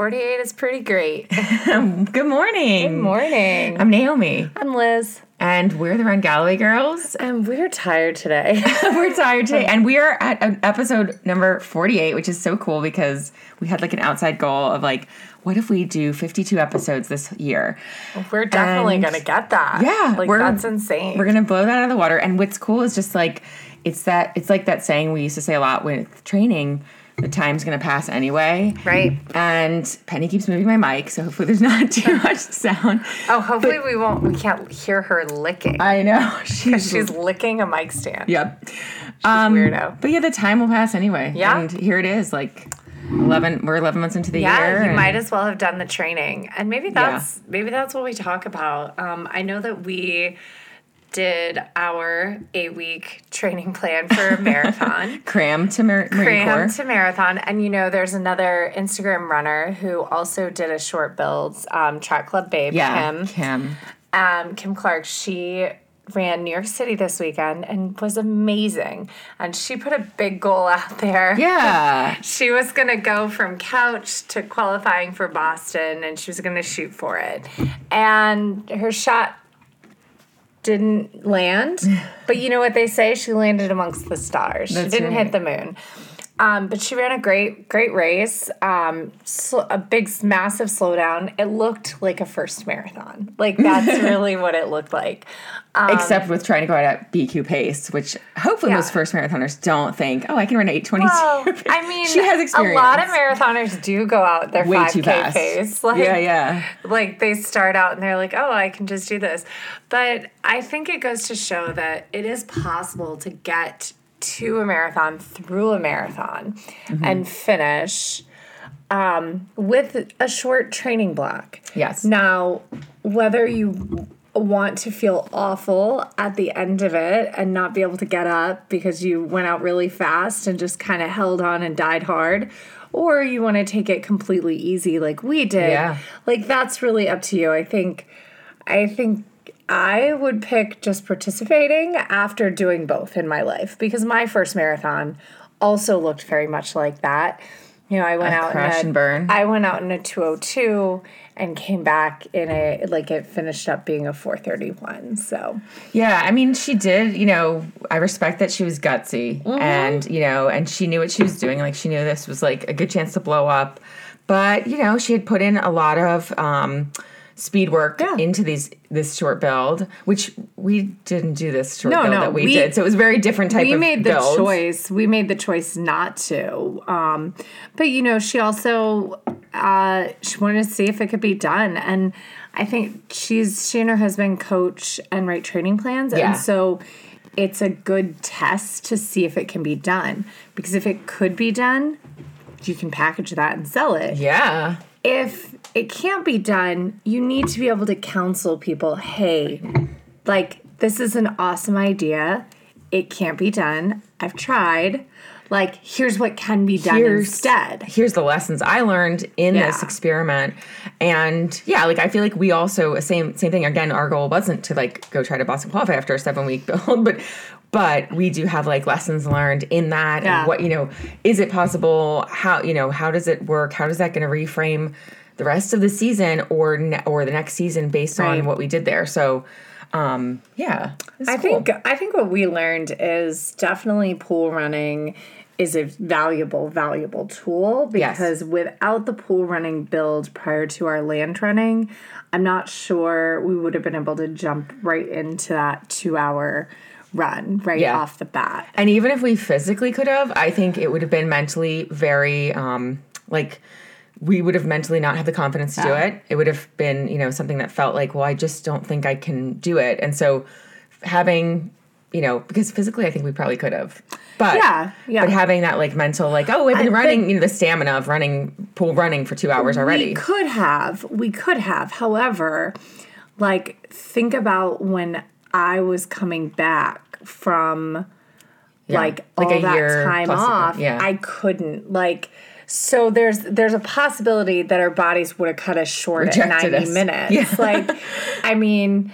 48 is pretty great. Good morning. Good morning. I'm Naomi, I'm Liz. and we're the Run Galloway girls. And we're tired today. we're tired today, and we are at an episode number 48, which is so cool because we had like an outside goal of like, what if we do 52 episodes this year? we're definitely And- going to get that. Yeah, Like, we're- that's insane. We're gonna blow that out of the water. And what's cool is just like it's that it's like that saying we used to say a lot with training. The time's gonna pass anyway. right. And Penny keeps moving my mic, so hopefully there's not too much sound. Oh, hopefully we won't, we can't hear her licking. I know she's She's licking a mic stand. Yep. Um, weirdo. But yeah, the time will pass anyway. Yeah. And here it is, like eleven. We're eleven months into the Yeah, year. you and- might as well have done the training. And maybe that's maybe that's what we talk about. Um, I know that we did our eight week training plan for marathon. cram to Mar- cram to marathon. And you know, there's another Instagram runner who also did a short builds, um, Track Club Babe, yeah, Kim. Kim. Um, Kim Clark, she ran New York City this weekend and was amazing. And she put a big goal out there. Yeah. She was going to go from couch to qualifying for Boston and she was going to shoot for it. And her shot didn't land. but you know what they say? She landed amongst the stars. That's she didn't right. hit the moon. Um, but she ran a great, great race. Um, sl- a big, massive slowdown. It looked like a first marathon. Like that's really what it looked like. Um, Except with trying to go out at BQ pace, which hopefully Yeah. most first marathoners don't think, oh, I can run eight twenty well. I mean, she has experience. A lot of marathoners do go out their 5K pace. Like, yeah, yeah. like they start out and they're like, oh, I can just do this. But I think it goes to show that it is possible to get to a marathon through a marathon Mm-hmm. and finish um, with a short training block. Yes. Now, whether you want to feel awful at the end of it and not be able to get up because you went out really fast and just kind of held on and died hard, or you want to take it completely easy like we did. Yeah. Like that's really up to you. I think I think I would pick just participating after doing both in my life because my first marathon also looked very much like that. You know, I went out crash in a, and burn. I went out in a 202 and came back in a like it finished up being a 431. So, Yeah, I mean, she did, you know, I respect that she was gutsy Mm-hmm. and, you know, and she knew what she was doing. Like, she knew this was like a good chance to blow up. But, you know, she had put in a lot of um, speed work Yeah. into these this short build, which we didn't do this short No, build no, that we, we- did. So it was a very different type we of We made the choice. We made the choice not to. Um, but you know, she also uh, she wanted to see if it could be done, and I think she's she and her husband coach and write training plans, Yeah. and so it's a good test to see if it can be done. Because if it could be done, you can package that and sell it Yeah. if it can't be done, you need to be able to counsel people hey, like, this is an awesome idea. It can't be done. I've tried. Like, here's what can be done Here's- instead. here's the lessons I learned in this experiment. And yeah, like I feel like we also same same thing again. Our goal wasn't to like go try to Boston qualify after a seven week build, but but we do have like lessons learned in that Yeah. and what you know is it possible how you know how does it work how is that going to reframe the rest of the season or ne- or the next season based Right. on what we did there so um yeah I cool. think I think what we learned is definitely pool running is a valuable, valuable tool Yes. because without the pool running build prior to our land running, I'm not sure we would have been able to jump right into that two hour run right Yeah. off the bat. And even if we physically could have, I think it would have been mentally very um like we would have mentally not had the confidence to do Yeah. it. It would have been, you know, something that felt like, well, I just don't think I can do it. And so having, you know, because physically I think we probably could have. But Yeah, yeah. But having that like mental like, oh, I've been I- running, you know, the stamina of running pool running for 2 hours already. We could have. We could have. However, like think about when I was coming back from Yeah. like Like all a that year time ago. off. Yeah. I couldn't like so there's there's a possibility that our bodies would have cut us short Rejected at 90 us. minutes. Yeah. Like I mean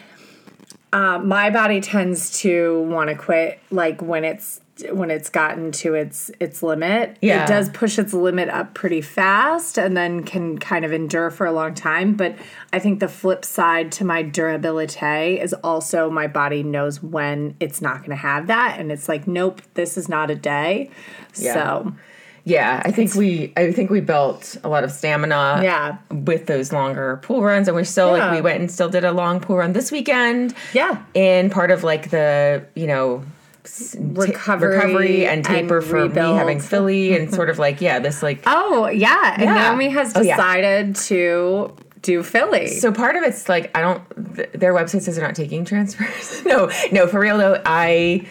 uh, my body tends to want to quit like when it's when it's gotten to its its limit. Yeah. It does push its limit up pretty fast and then can kind of endure for a long time. But I think the flip side to my durability is also my body knows when it's not going to have that, and it's like, nope, this is not a day. Yeah. So Yeah, I think we I think we built a lot of stamina Yeah. with those longer pool runs and we're still like we went and still did a long pool run this weekend. Yeah. In part of like the, you know, s- ta- Recovery recovery and taper and for me having Philly and sort of like yeah, this like Oh yeah, and Yeah. Naomi has Oh, yeah. decided to do Philly. So part of it's like I don't. Th- their website says they're not taking transfers. no, no, for real though. I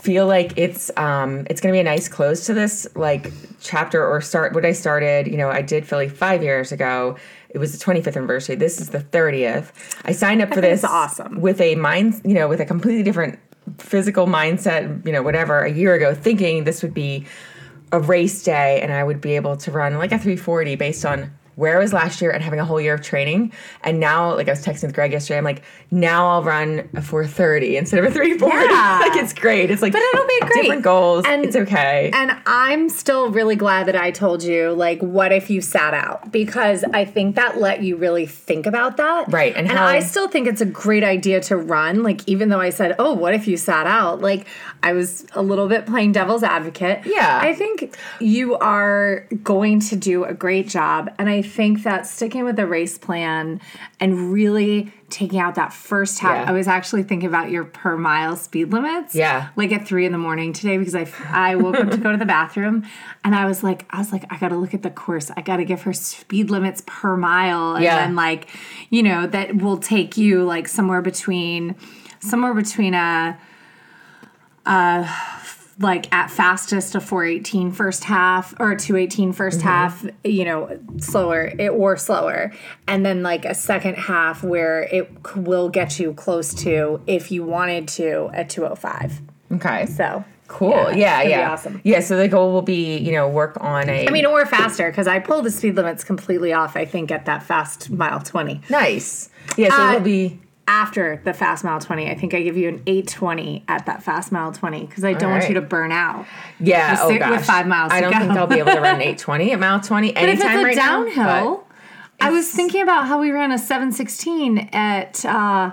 feel like it's um it's gonna be a nice close to this like chapter or start what I started. You know, I did Philly five years ago. It was the 25th anniversary. This is the 30th. I signed up for this awesome. with a mind, you know, with a completely different physical mindset, you know, whatever, a year ago, thinking this would be a race day and I would be able to run like a 340 based on where I was last year and having a whole year of training. And now, like I was texting with Greg yesterday, I'm like, now I'll run a 430 instead of a 340. Yeah. like it's great. It's like But it'll be great. different goals. And- it's okay. And I'm still really glad that I told you, like, what if you sat out? Because I think that let you really think about that. Right, and And, how- I still think it's a great idea to run. Like, even though I said, oh, what if you sat out? Like, I was a little bit playing devil's advocate. Yeah. I think you are going to do a great job. And I think that sticking with the race plan and really taking out that first half, Yeah. I was actually thinking about your per mile speed limits Yeah. like at three in the morning today because I I woke up to go to the bathroom and I was like I was like I got to look at the course. I got to give her speed limits per mile and Yeah. then like you know that will take you like somewhere between somewhere between a uh like at fastest a 418 first half or a 218 1st half you know slower it, or slower and then like a second half where it will get you close to if you wanted to at 205 okay. so Cool. yeah, Yeah, it's gonna be yeah. awesome. Yeah, so the goal will be, you know, work on a I mean, or faster because I pull the speed limits completely off. I think at that fast mile twenty. nice. Yeah, so Uh, it'll be After the fast mile twenty, I think I give you an eight twenty at that fast mile twenty because I don't want you to burn out. yeah, With oh si- with five miles I don't go. think I'll be able to run an 820 at mile 20 But if it's anytime right now, downhill, I was thinking about how we ran a seven sixteen at uh,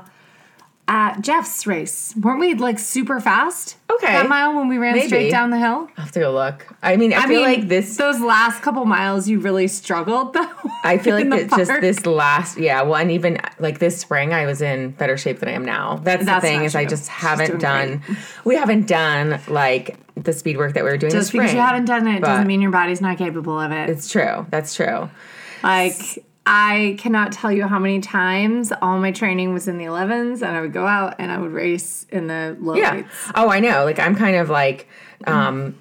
at Jeff's race. Weren't we like super fast? Okay. that mile when we ran Maybe. straight down the hill. I'll have to go look. I mean, I, I feel mean, like this those last couple miles you really struggled though. I feel like that just this last, yeah. Well, and even like this spring, I was in better shape than I am now. That's, That's the thing is, I just haven't done. We haven't done like the speed work that we were doing. Just this spring. because you haven't done it doesn't mean your body's not capable of it. it's true. That's true. Like I cannot tell you how many times all my training was in the 11s and I would go out and I would race in the low Yeah. weights. Oh, I know. Like I'm kind of like um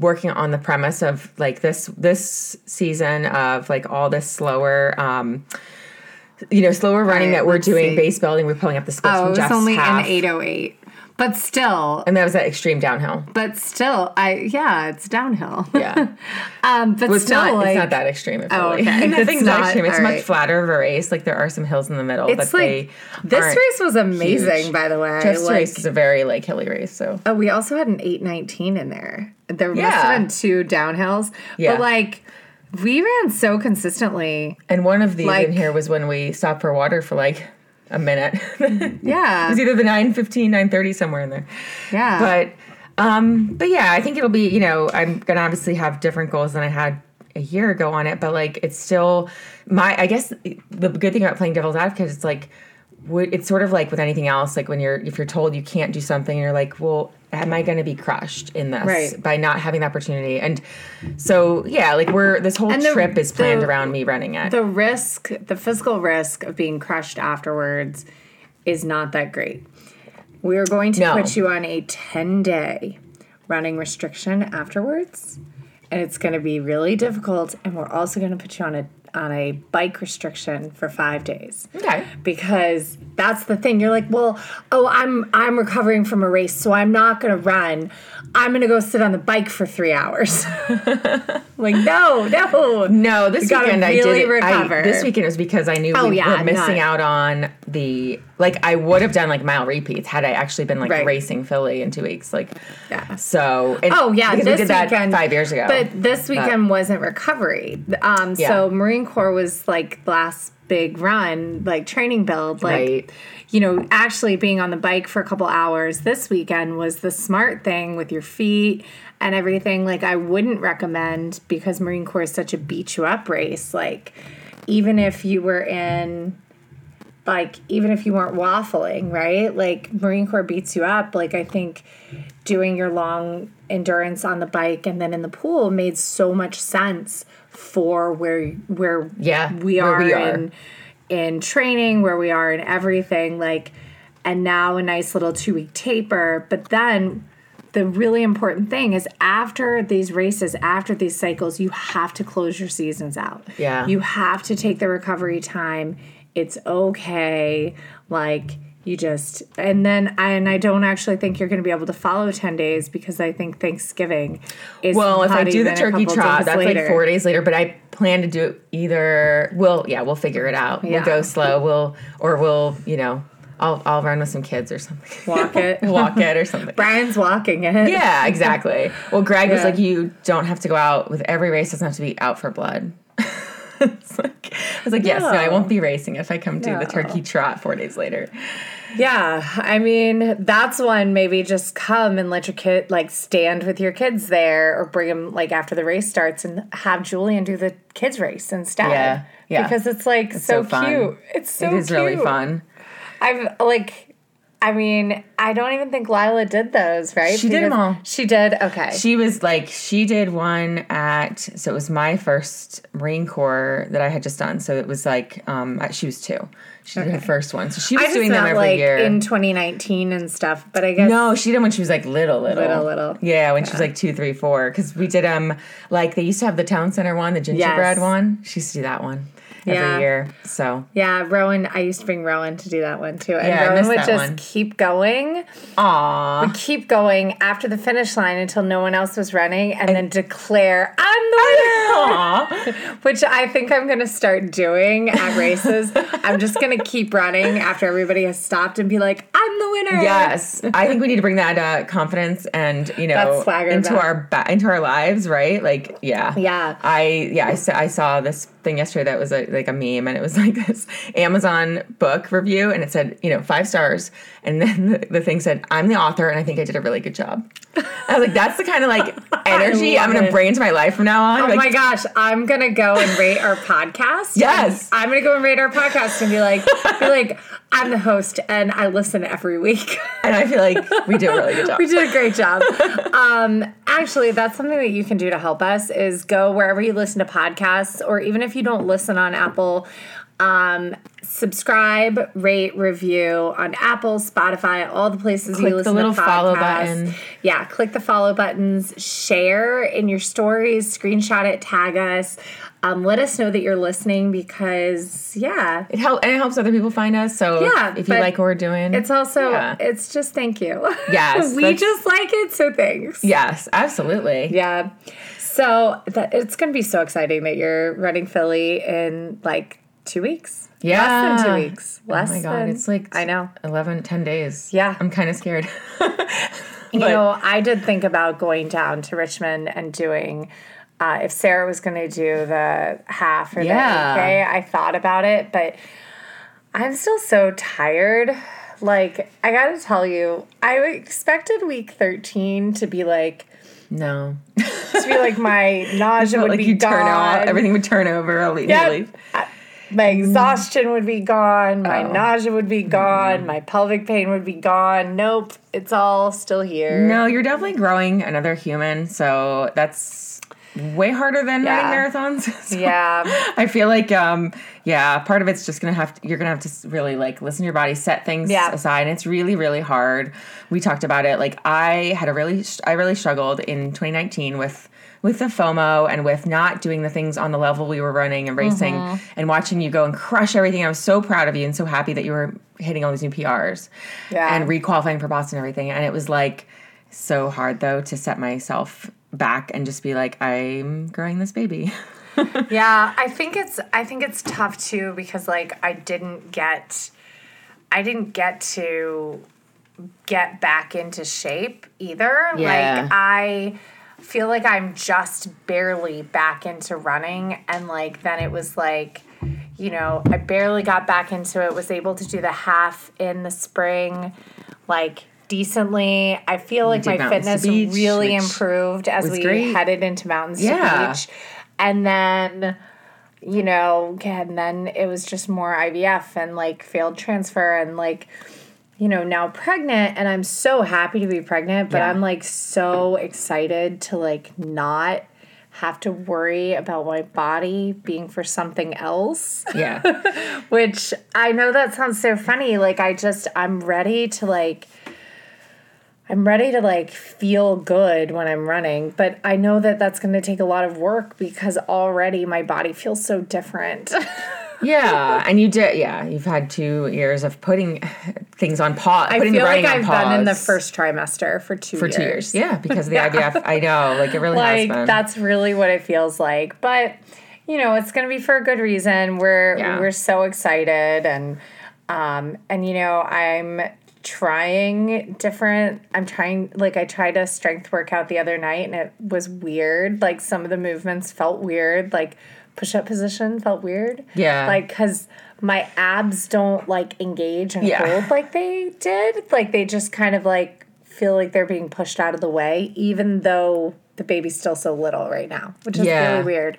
working on the premise of like this this season of like all this slower um you know slower running right, that we're doing see. base building we're pulling up the splits Oh, from Jeff's only half, an 808. But still, and that was that extreme downhill but still, I yeah, it's downhill. yeah um, but Well, it's still, not. like, it's not that extreme. At Oh, Philly. okay. the It's thing's not not- extreme. It's all much right. flatter of a race. Like there are some hills in the middle, It's but like they this aren't race was amazing, huge. by the way. Jeff's like, race is a very like hilly race. So Oh, we also had an 819 in there. There must Yeah. have been two downhills. Yeah. But like we ran so consistently. and one of these Like- in here was when we stopped for water for like a minute. Yeah. It was either the 9.15, 9.30 somewhere in there. yeah. But um, but yeah, I think it'll be. You know, I'm gonna obviously have different goals than I had a year ago on it, but like it's still my. I guess the good thing about playing devil's advocate is like. It's sort of like with anything else, like when you're if you're told you can't do something, you're like, well, am I going to be crushed in this Right. by not having the opportunity? And so, yeah, like we're this whole the- trip is planned the- around me running it. the risk, the physical risk of being crushed afterwards is not that great. We are going to No. put you on a 10 day running restriction afterwards. And it's going to be really difficult. And we're also going to put you on a, on a bike restriction for five days. Okay. because that's the thing. You're like well oh i'm i'm recovering from a race so i'm not to run. I'm to go sit on the bike for three hours. Like no no. No, this gotta weekend I really did. I, this weekend was because I knew Oh, we yeah, were missing not- out on the like. I would have done like mile repeats had I actually been like Right. racing Philly in two weeks. Like, Yeah. so. Oh yeah, this we did that weekend five years ago. But this weekend wasn't recovery. Um, Yeah. so Marine Corps was like last big run, like training build, like Right. you know, actually being on the bike for a couple hours this weekend was the smart thing with your feet and everything. Like I wouldn't recommend because Marine Corps is such a beat you up race. Like even if you were in like even if you weren't waffling, right? Like Marine Corps beats you up. Like I think doing your long endurance on the bike and then in the pool made so much sense for where where Yeah, we where are, we are. in in training, where we are in everything, like and now a nice little two week taper. But then the really important thing is after these races, after these cycles, you have to close your seasons out. Yeah. You have to take the recovery time. It's okay. Like you just and then I, and I don't actually think you're going to be able to follow 10 days because I think Thanksgiving is well, if I do the turkey trot, that's later. like four days later. But I plan to do it either. We'll yeah, we'll figure it out. Yeah. We'll go slow. We'll or we'll you know. I'll, I'll run with some kids or something. Walk it. Walk it or something. Brian's walking it. Yeah, exactly. Well, Greg was like, you don't have to go out with every race. Doesn't have to be out for blood. it's like, I was like, yes, no. I won't be racing if I come do the turkey trot four days later. Yeah, I mean that's one. Maybe just come and let your kid like stand with your kids there, or bring them like after the race starts and have Julian do the kids race instead. Yeah, yeah. Because it's like so, so fun. cute. It's so it is really fun. I've like, I mean, I don't even think Lila did those. Right? She did them all. She did. Okay. She was like, she did one at, so it was my first Marine Corps that I had just done. So it was like, um, she was two. She did her first one. So she was doing them every like year. in 2019 and stuff. But I guess No, she did when she was like little, little, Little, little. Yeah, when she was like two, three, four. Because we did um like they used to have the town center one, the gingerbread Yes. one. She used to do that one every Yeah. year. So Yeah, Rowan. I used to bring Rowan to do that one too, and Yeah, Rowan would just one. keep going. Aw. keep going after the finish line until no one else was running and then declare I'm the winner. Which I think I'm going to start doing at races. I'm just going to keep running after everybody has stopped and be like, I'm the winner. Yes, I think we need to bring that uh, confidence and you know into back. our ba- into our lives, right? Like, yeah, Yeah. I yeah, I I saw this thing yesterday that was a, like a meme, and it was like this Amazon book review, and it said you know five stars, and then the, the thing said I'm the author, and I think I did a really good job. I was like, that's the kind of like energy I'm going to bring into my life from now on. Oh like, my gosh, I'm gonna go and rate our podcast. Yes. I'm gonna go and rate our podcast and be like, be like, I'm the host and I listen every week. and I feel like we do a really good job. we did a great job. Um, actually, that's something that you can do to help us is go wherever you listen to podcasts, or even if you don't listen on Apple, um, subscribe, rate, review on Apple, Spotify, all the places we listen to podcasts. Click you the little to follow button. Yeah, click the follow buttons, share in your stories, screenshot it, tag us. Um, let us know that you're listening because, yeah, It help and it helps other people find us. So Yeah, if you like what we're doing, it's also, Yeah. it's just thank you. Yes, we just like it, so thanks. yes, absolutely. Yeah. So that it's going to be so exciting that you're running Philly in like two weeks. Yeah. Less than two weeks. Less oh my god, than, it's like I know. 11, 10 days. Yeah. I'm kind of scared. You But- know, I did think about going down to Richmond and doing. Uh, if Sarah was going to do the half or Yeah. the 8K, I thought about it, but I'm still so tired. Like, I got to tell you, I expected week 13 to be like, no. to be like my nausea would like be you gone. turn out, everything would turn over immediately. Yep. I- My exhaustion would be gone. My Oh. nausea would be gone. My pelvic pain would be gone. Nope, it's all still here. No, you're definitely growing another human, so that's way harder than Yeah. running marathons. So Yeah, I feel like um yeah, part of it's just gonna have to you're gonna have to really like listen to your body, set things Yeah. aside, and it's really really hard. We talked about it. Like I had a really I really struggled in 2019 with with the FOMO and with not doing the things on the level we were running and racing Mm-hmm. and watching you go and crush everything. I was so proud of you and so happy that you were hitting all these new PRs Yeah. and requalifying for Boston and everything. And it was like so hard though to set myself back and just be like, I'm growing this baby. Yeah, I think it's I think it's tough too because like I didn't get I didn't get to get back into shape either. Yeah. Like I feel like I'm just barely back into running and like then it was like you know, I barely got back into it, was able to do the half in the spring like decently. I feel like my Mountains fitness Beach, really improved as we great. headed into Mountains Yeah. to Beach. And then you know, and then it was just more IVF and like failed transfer and like, you know, now pregnant. And I'm so happy to be pregnant, but Yeah. I'm like so excited to like not have to worry about my body being for something else. yeah. Which I know that sounds so funny. Like, I just, I'm ready to like, I'm ready to like feel good when I'm running, but I know that that's going to take a lot of work because already my body feels so different. Yeah, and you did. Yeah, you've had two years of putting things on pause. I putting feel the like I've pause been in the first trimester for two for years. two years. Yeah, because of the IVF. I know, like it really Like that's really what it feels like. But you know, it's going to be for a good reason. We're Yeah. we're so excited and um and you know, I'm trying different I'm trying like I tried a strength workout the other night and it was weird. Like some of the movements felt weird. Like push up position felt weird. Yeah. Like cuz my abs don't like engage and Yeah. hold like they did. Like they just kind of like feel like they're being pushed out of the way, even though the baby's still so little right now, which is Yeah. really weird.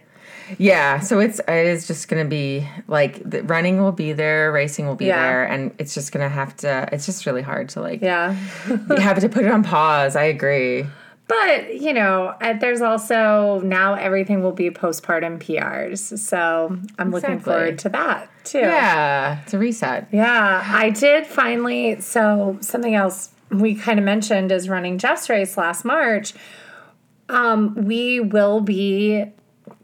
Yeah, so it's it is just gonna be like the running will be there, racing will be Yeah. there, and it's just gonna have to. It's just really hard to like Yeah. have to put it on pause. I agree. But, you know, uh, there's also now everything will be postpartum PRs. So I'm looking forward to that too. Yeah, it's a reset. Yeah, I did finally. So something else we kind of mentioned is running Jeff's race last March. Um, we will be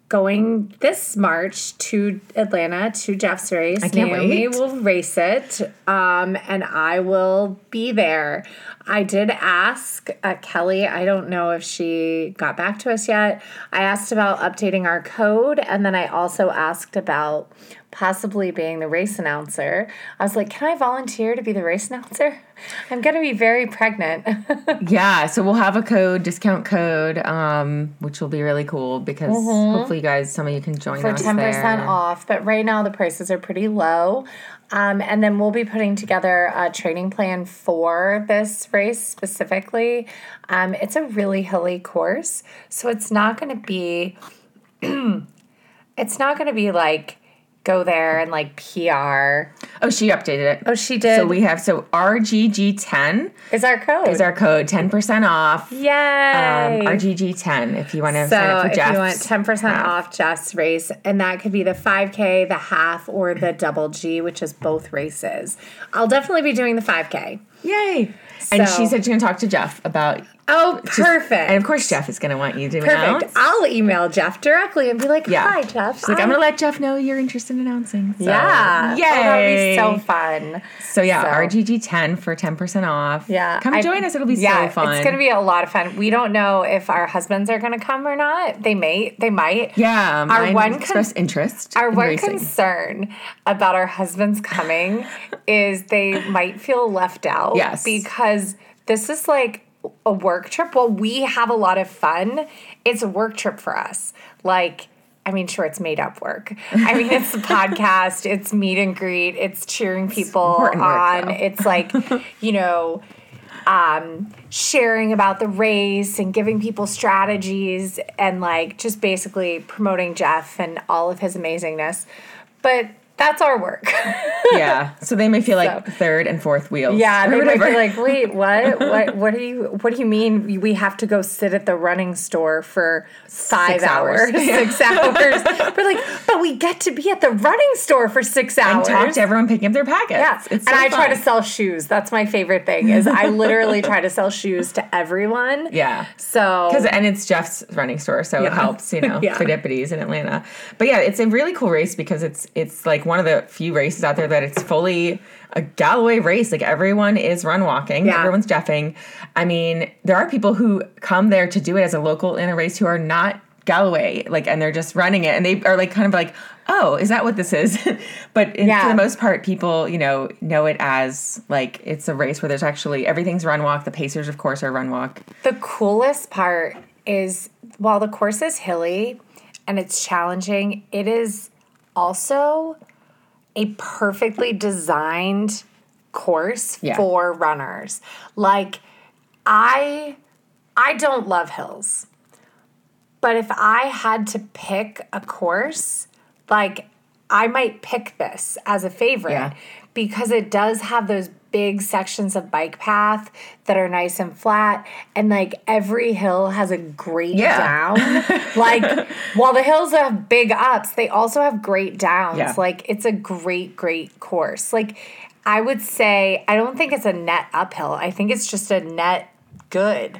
going this March to Atlanta to Jeff's race. I can't Naomi wait. will race it, um, and I will be there. I did ask uh, Kelly. I don't know if she got back to us yet. I asked about updating our code, and then I also asked about possibly being the race announcer. I was like, "Can I volunteer to be the race announcer? I'm going to be very pregnant." Yeah, so we'll have a code, discount code, um, which will be really cool because hopefully you guys, some of you can join Mm-hmm. for us ten there. percent off. But right now the prices are pretty low. Um, and then we'll be putting together a training plan for this race specifically. Um, it's a really hilly course, so it's not going to be. it's not going to be like go there and like PR. Oh, she updated it. Oh, she did. So we have so RGG10 is our code. is our code, 10% off. Yay! Um, RGG10 if you want to So sign up for if you want ten percent half. off Jeff's race, and that could be the five k, the half, or the double G, which is both races. I'll definitely be doing the five k. Yay! and she said she's going to talk to Jeff about. Oh, perfect! And of course, Jeff is going to want you to perfect. announce. I'll email Jeff directly and be like, Yeah. "Hi, Jeff." She's like, I'm going to let Jeff know you're interested in announcing. So, yeah, oh, Yay! oh, that'd be so fun. So yeah, So- RGG10 for 10% off. Yeah, Come I- join us. It'll be yeah, so fun. It's gonna be a lot of fun. We don't know if our husbands are gonna come or not. They may. They might. Yeah, Our mine one con- expressed interest. Our in one racing. concern about our husbands coming is they might feel left out. Yes. Because this is like a work trip. Well, we have a lot of fun. It's a work trip for us. Like, I mean, sure, it's made up work. I mean, it's the podcast, it's meet and greet, it's cheering people work, on. though. It's like, you know, um, sharing about the race and giving people strategies and like just basically promoting Jeff and all of his amazingness. But that's our work. yeah. So they may feel like So- third and fourth wheels. Yeah, they might be like, "Wait, what? what? What do you? What do you mean? We have to go sit at the running store for five Six hours. hours, six hours?" We're like, "But we get to be at the running store for six hours. and hours." talk to everyone picking up their packets. yeah, and I try to sell shoes. That's my favorite thing. Is I literally try to sell shoes to everyone. Yeah. So Because and it's Jeff's running store, so it helps, you know, Yeah. Phidippides in Atlanta. But yeah, it's a really cool race because it's it's like one of the few races out there that it's fully a Galloway race. Like everyone is run walking, Yeah. everyone's jeffing. I mean, there are people who come there to do it as a local in a race who are not Galloway, like, and they're just running it, and they are like kind of like, oh, is that what this is? but in, for the most part, people you know know it as like it's a race where there's actually everything's run walk. The pacers, of course, are run walk. The coolest part is while the course is hilly and it's challenging, it is also a perfectly designed course Yeah. for runners. Like I I don't love hills. But if I had to pick a course, like I might pick this as a favorite Yeah. because it does have those big sections of bike path that are nice and flat and like every hill has a great Yeah. down. like while the hills have big ups, they also have great downs. Yeah. Like it's a great great course. Like I would say I don't think it's a net uphill. I think it's just a net good.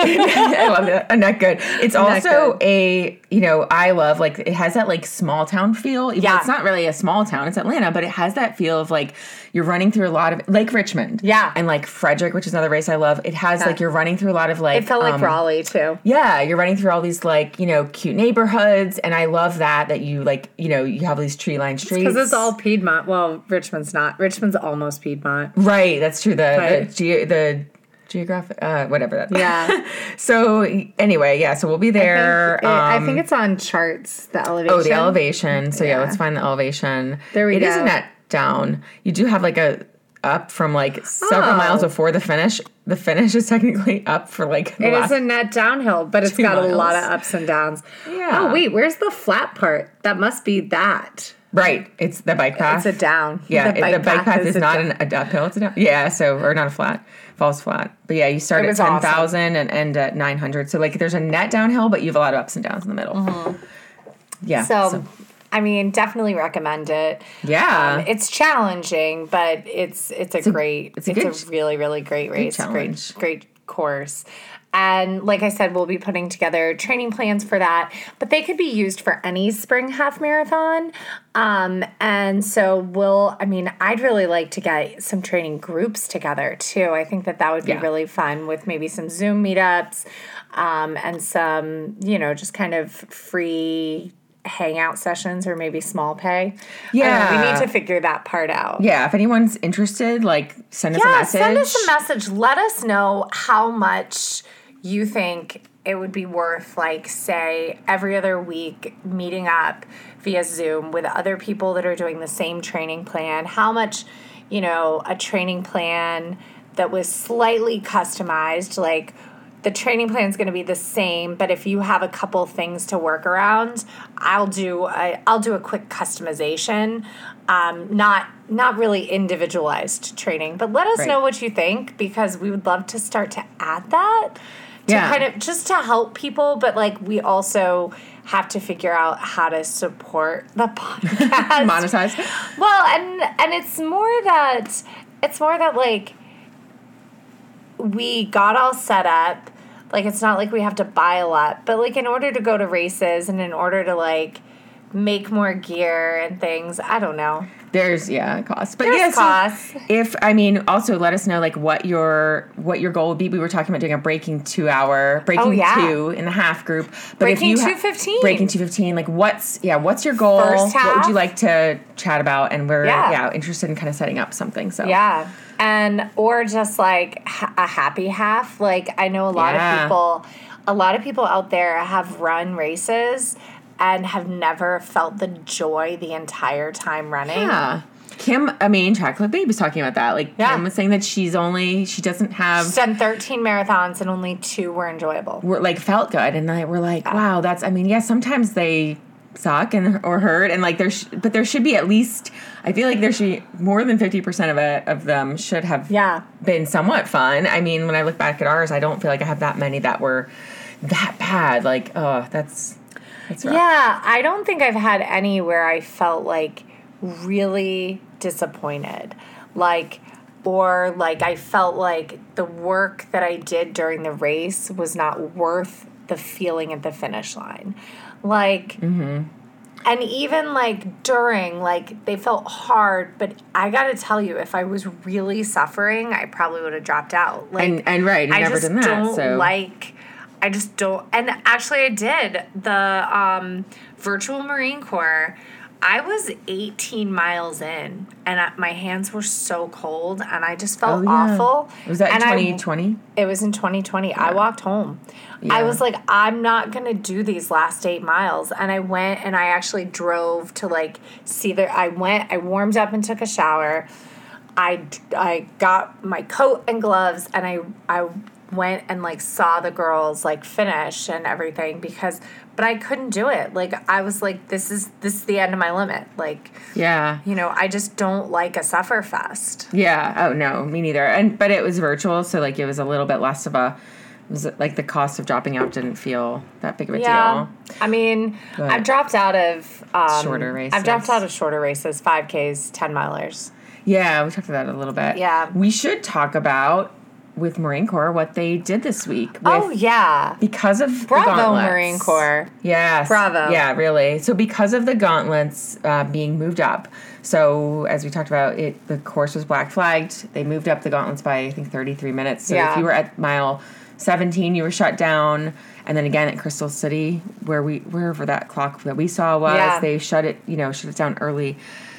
I love that. A net good. It's also good. a, you know, I love like it has that like small town feel. Even Yeah. It's not really a small town, it's Atlanta, but it has that feel of like you're running through a lot of Lake Richmond. Yeah. And like Frederick, which is another race I love. It has like you're running through a lot of like It felt like um, Raleigh too. Yeah, you're running through all these like, you know, cute neighborhoods. And I love that that you like, you know, you have these tree lined streets. Because it's all Piedmont. Well, Richmond's not. Richmond's almost Piedmont. Right, that's true. The Right. the, the geographic uh whatever that Yeah. so anyway yeah so we'll be there I think, I um, think it's on charts, the elevation. Oh, the elevation. So yeah. Yeah. let's find the elevation. There we It is go. a net down. You do have like a up from like several Oh. miles before the finish. The finish is technically up for like the It is a net downhill, but it's got a lot of ups and downs. Yeah. Oh, wait, where's the flat part? That must be that. right. It's the bike path. It's a down. yeah, the bike, path, is, a not down. an a uphill. It's a down. Yeah, so or not a flat. Falls flat. But yeah, you start at ten thousand awesome. and end at nine hundred. So like there's a net downhill, but you have a lot of ups and downs in the middle. Yeah. Mm-hmm. So, I mean, definitely recommend it. yeah. Um, it's challenging, but it's it's a, great it's it's a a, good- really really great race, great great course. And like I said, we'll be putting together training plans for that, but they could be used for any spring half marathon. Um, and so we'll, I mean, I'd really like to get some training groups together too. I think that that would be Yeah. really fun with maybe some Zoom meetups um, and some, you know, just kind of free hangout sessions or maybe small pay. I don't know, Yeah. we need to figure that part out. yeah. If anyone's interested, like send us a Yeah, message. send us a message. Let us know how much you think it would be worth, like, say, every other week meeting up via Zoom with other people that are doing the same training plan. How much, you know, a training plan that was slightly customized, like, the training plan is going to be the same, but if you have a couple things to work around, I'll do a, I'll do a quick customization. Um, not not really individualized training, but let us Right. know what you think because we would love to start to add that to Yeah. kind of just to help people, but like we also have to figure out how to support the podcast. monetize. Well, and and it's more that it's more that like we got all set up. Like it's not like we have to buy a lot, but like in order to go to races and in order to like make more gear and things, I don't know. There's yeah costs, but There's yeah, so costs. if I mean, also let us know like what your what your goal would be. We were talking about doing a breaking two hour, breaking Oh, yeah. two in the half group, but Breaking if you 215. breaking two fifteen, like what's yeah, what's your goal? First What would you like to chat about? And we're Yeah. yeah, interested in kind of setting up something. So Yeah. And or just like ha- a happy half. Like I know a lot Yeah. of people a lot of people out there have run races and have never felt the joy the entire time running. yeah. Kim, I mean, Chocolate Babe was talking about that. Like Yeah. Kim was saying that she's only she doesn't have She's done 13 marathons and only two were enjoyable. were like felt good and I, we're like wow that's i mean yeah sometimes they suck and or hurt and like there sh- but there should be at least I feel like there should be more than 50% of it of them should have Yeah. been somewhat fun. I mean, when I look back at ours, I don't feel like I have that many that were that bad. Like, oh, that's that's rough. Yeah, I don't think I've had any where I felt like really disappointed. Like, or like I felt like the work that I did during the race was not worth the feeling at the finish line. Like, mm-hmm. and even like during, like they felt hard, but I gotta tell you, if I was really suffering, I probably would have dropped out. Like, And and right, I never just done that. don't so like. I just don't. And actually, I did the um, virtual Marine Corps. I was 18 miles in, and I, my hands were so cold, and I just felt Oh, yeah. awful. was that and I- 2020? it was in 2020. I walked home. Yeah. I was like, I'm not gonna do these last eight miles, and I went and I actually drove to like see the. I went. I warmed up and took a shower. I I got my coat and gloves, and I I went and like saw the girls like finish and everything because but I couldn't do it. Like I was like this is this is the end of my limit. Like Yeah. you know, I just don't like a suffer fest. Yeah. Oh no, me neither. And but it was virtual, so like it was a little bit less of a. it Was like the cost of dropping out didn't feel that big of a Yeah, deal? I mean, But- I've dropped out of um, Shorter races. I've dropped out of shorter races, five Ks, ten milers. Yeah, we talked about that a little bit. Yeah. we should talk about with Marine Corps what they did this week. Oh yeah, because of bravo. Marine Corps. Yes. Bravo. Yeah, really. So because of the gauntlets uh, being moved up, so as we talked about, it the course was black flagged. They moved up the gauntlets by I think 33 minutes. So Yeah. if you were at mile 17, you were shut down. And then again at Crystal City, where we wherever that clock that we saw was, Yeah. they shut it. You know, shut it down early.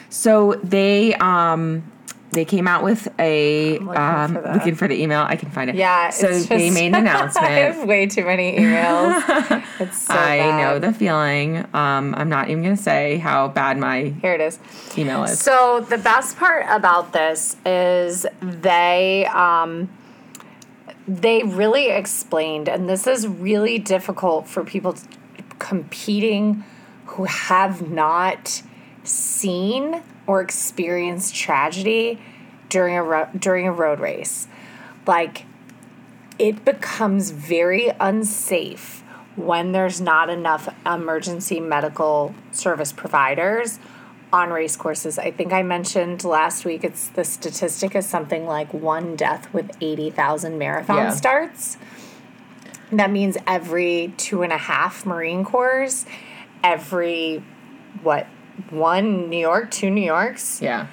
So they um they came out with a looking um, for looking for the email. I can find it. Yeah, So it's they made an announcement. I have way too many emails. it's so I bad. know the feeling. Um, I'm not even going to say how bad my Here it is. email is. So the best part about this is they um, they really explained, and this is really difficult for people competing who have not seen or experienced tragedy during a ro- during a road race. Like it becomes very unsafe when there's not enough emergency medical service providers on race courses. I think I mentioned last week it's the statistic is something like one death with 80,000 marathon Yeah. starts. That means every two and a half Marine Corps, every what, one New York, two New Yorks, Yeah.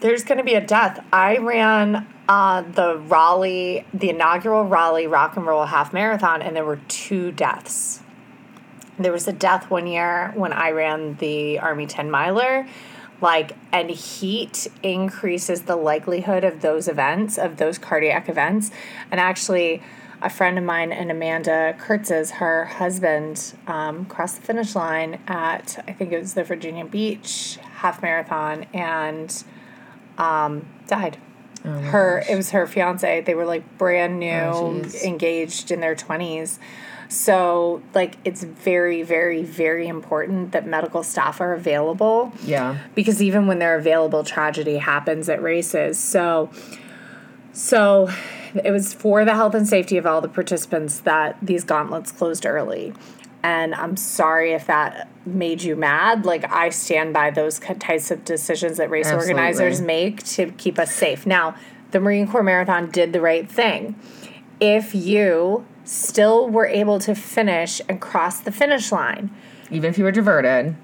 there's going to be a death. I ran uh, the Raleigh, the inaugural Raleigh Rock and Roll Half Marathon, and there were two deaths. There was a death one year when I ran the Army 10 miler. Like, and heat increases the likelihood of those events, of those cardiac events. And actually, a friend of mine and Amanda Kurtz's, her husband, um, crossed the finish line at, I think it was the Virginia Beach half marathon and um, died. her it was her fiance. They were like brand new, Oh, engaged in their twenties. So like it's very, very, very important that medical staff are available Yeah. because even when they're available, tragedy happens at races. So, so it was for the health and safety of all the participants that these gauntlets closed early. And I'm sorry if that made you mad. Like I stand by those types of decisions that race Absolutely. organizers make to keep us safe. Now, the Marine Corps Marathon did the right thing. If you still were able to finish and cross the finish line, Even if you were diverted.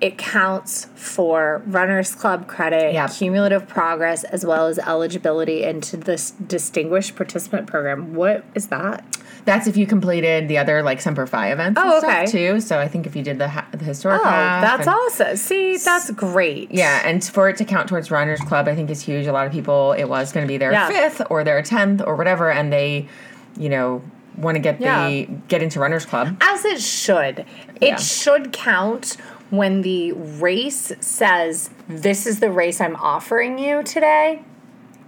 It counts for runners club credit Yep. cumulative progress as well as eligibility into this distinguished participant program what is that That's if you completed the other like Semper Fi events Oh, okay. too. So I think if you did the, ha- the historic oh that's awesome see that's great Yeah, and for it to count towards Runners Club, I think is huge. A lot of people, it was going to be their Yeah. fifth or their tenth or whatever, and they, you know, want to get Yeah. the get into Runners Club. as it should it Yeah. should count when the race says this is the race i'm offering you today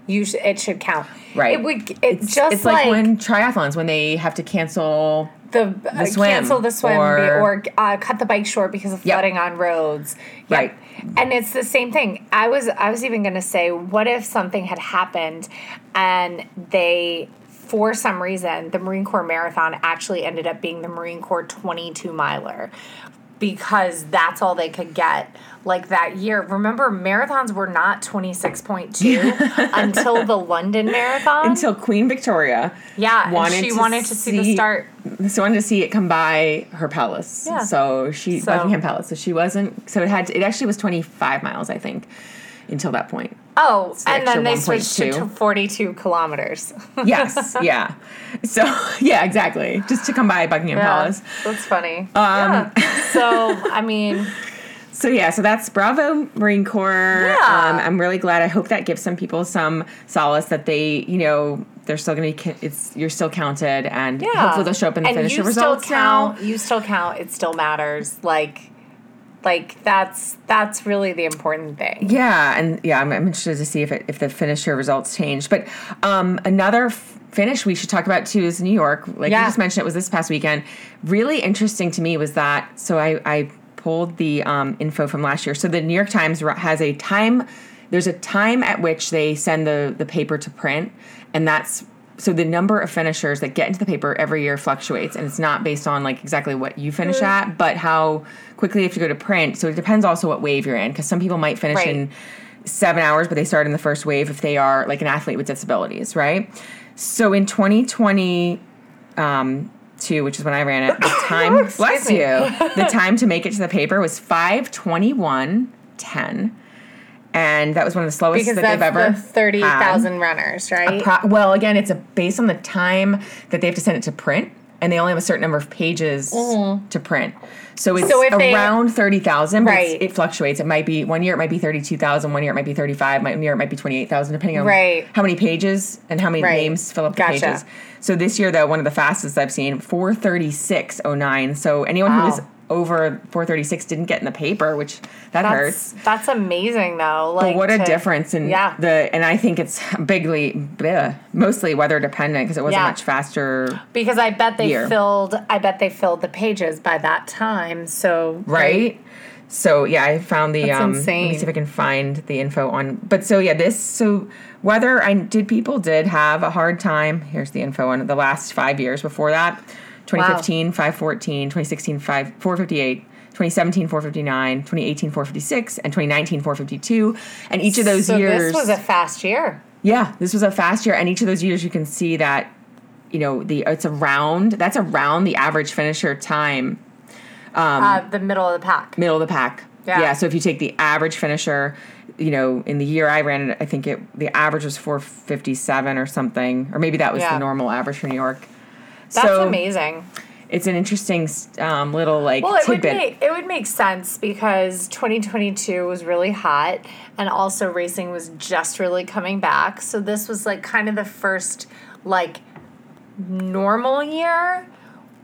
you sh- it should count Right. it would it just it's like, like, when triathlons when they have to cancel the, uh, swim, cancel the swim or- or, uh, cut the bike short because of Yep. flooding on roads. Yep. Right. And it's the same thing. I was I was even going to say what if something had happened and they for some reason the Marine Corps marathon actually ended up being the Marine Corps 22 miler because that's all they could get like that year. Remember marathons were not 26.2 until the London marathon. Until Queen Victoria. yeah, wanted she wanted to see, the start. So wanted to see it come by her palace. Yeah. So she So- Buckingham Palace. So she wasn't. So it had. To, it actually was twenty five miles, I think, until that point. Oh, and then they switched to 42 kilometers. Yes. yeah. So yeah, exactly. Just to come by Buckingham Palace. That's funny. Um, yeah. So, I mean, So yeah, so that's Bravo Marine Corps. Yeah. Um, I'm really glad. I hope that gives some people some solace that they, you know, they're still going to be. It's you're still counted, and yeah. hopefully they'll show up in the and finisher you results still count. You still count. It still matters. Like, like that's that's really the important thing. Yeah, and yeah, I'm, I'm interested to see if it, if the finisher results change. But um, another f- finish we should talk about too is New York. Like Yeah. you just mentioned, it was this past weekend. Really interesting to me was that. So I I pulled the um, info from last year. So the New York Times has a time. There's a time at which they send the the paper to print, and that's. So the number of finishers that get into the paper every year fluctuates, and it's not based on like exactly what you finish Mm. at, but how quickly you have to go to print. So it depends also what wave you're in, because some people might finish Right. in seven hours, but they start in the first wave if they are like an athlete with disabilities, right? So in 2020, um, two, which is when I ran it, the time, bless you, the time to make it to the paper was 521.10. And that was one of the slowest Because that that's they've ever the thirty had. runners, right? Pro- well, again, it's a, based on the time that they have to send it to print, and they only have a certain number of pages to print. So it's Mm-hmm. So if they- around thirty thousand, but Right. it fluctuates. It might be one year it might be thirty-two thousand. One year it might be thirty five, one year it might be twenty eight thousand, depending on Right. how many pages and how many Right. names fill up the Gotcha. pages. So this year, though, one of the fastest I've seen, four thirty six oh nine. So anyone who Wow. was over four thirty six didn't get in the paper, which that hurts. That's that's amazing though. Like But what a difference in yeah. the and I think it's bigly bleh, mostly weather dependent because it was a much faster because I bet they year. filled. I bet they filled the pages by that time. So right. So yeah, I found the That's um. Let me see if I can find the info on. But so yeah, this so weather. I did people did have a hard time. Here's the info on the last five years before that. 2015 514 2016 5 458 2017 459 2018 456 and 2019 452 and each of those so years this was a fast year. Yeah, this was a fast year, and each of those years you can see that, you know, the it's around that's around the average finisher time, uh, the middle of the pack. middle of the pack. Yeah. So if you take the average finisher, you know, in the year I ran it, I think it the average was four fifty seven or something, or maybe that was Yeah. the normal average for New York. That's so amazing. It's an interesting um, little like Well, it would make it would make sense because 2022 was really hot, and also racing was just really coming back. So this was like kind of the first like normal year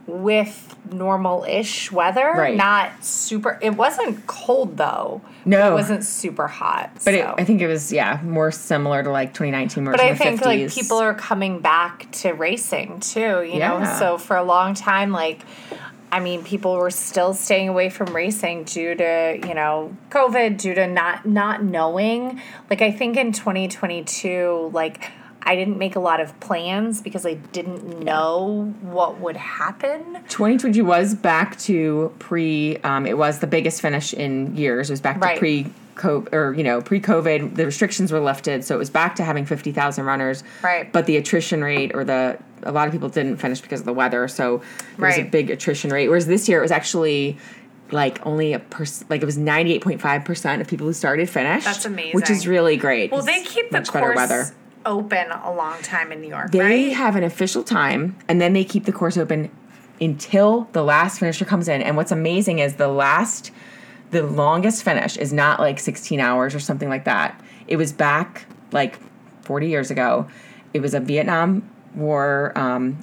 with normal-ish weather. Right. Not super. It wasn't cold though. No. it wasn't super hot. but it. I think it was yeah more similar to like 2019. Where But I think 50s. like people are coming back to racing too, you know. So for a long time, like, I mean, people were still staying away from racing due to you know COVID, due to not not knowing. Like I think in 2022, like I didn't make a lot of plans because I didn't know what would happen. 2020 was back to pre. Um, it was the biggest finish in years. It was back to Right. pre. COVID, or you know, pre-COVID, the restrictions were lifted, so it was back to having fifty thousand runners. Right. But the attrition rate, or the a lot of people didn't finish because of the weather, so there was a big attrition rate. Whereas this year, it was actually like only a person like it was ninety eight point five percent of people who started finished. That's amazing. Which is really great. Well, they keep the course weather. Open a long time in New York, They right? have an official time, and then they keep the course open until the last finisher comes in. And what's amazing is the last, the longest finish is not like 16 hours or something like that. It was back like 40 years ago. It was a Vietnam War um,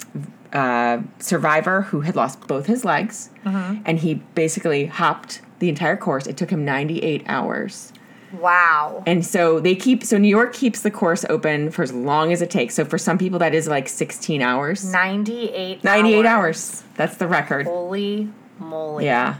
uh, survivor who had lost both his legs, and he basically hopped the entire course. It took him 98 hours Wow. And so they keep so New York keeps the course open for as long as it takes. So for some people that is like 16 hours. 98 98 hours. That's the record. Holy moly. Yeah.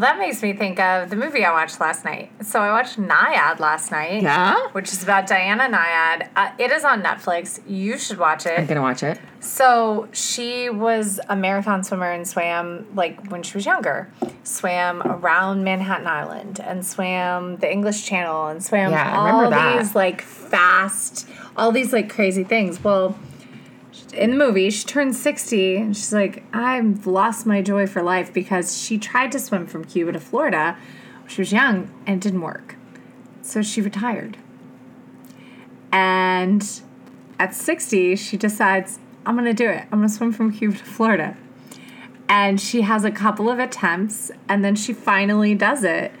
Well, that makes me think of the movie I watched last night. So I watched Nyad last night. Yeah? Which is about Diana Nyad. Uh, it is on Netflix. You should watch it. I'm going to watch it. So she was a marathon swimmer and swam like when she was younger. Swam around Manhattan Island and swam the English Channel and swam Yeah, I all these like fast, all these like crazy things. Well, in the movie, she turns 60 and she's like, I've lost my joy for life because she tried to swim from Cuba to Florida she was young and it didn't work. So she retired. And at 60, she decides, I'm going to do it. I'm going to swim from Cuba to Florida. And she has a couple of attempts and then she finally does it.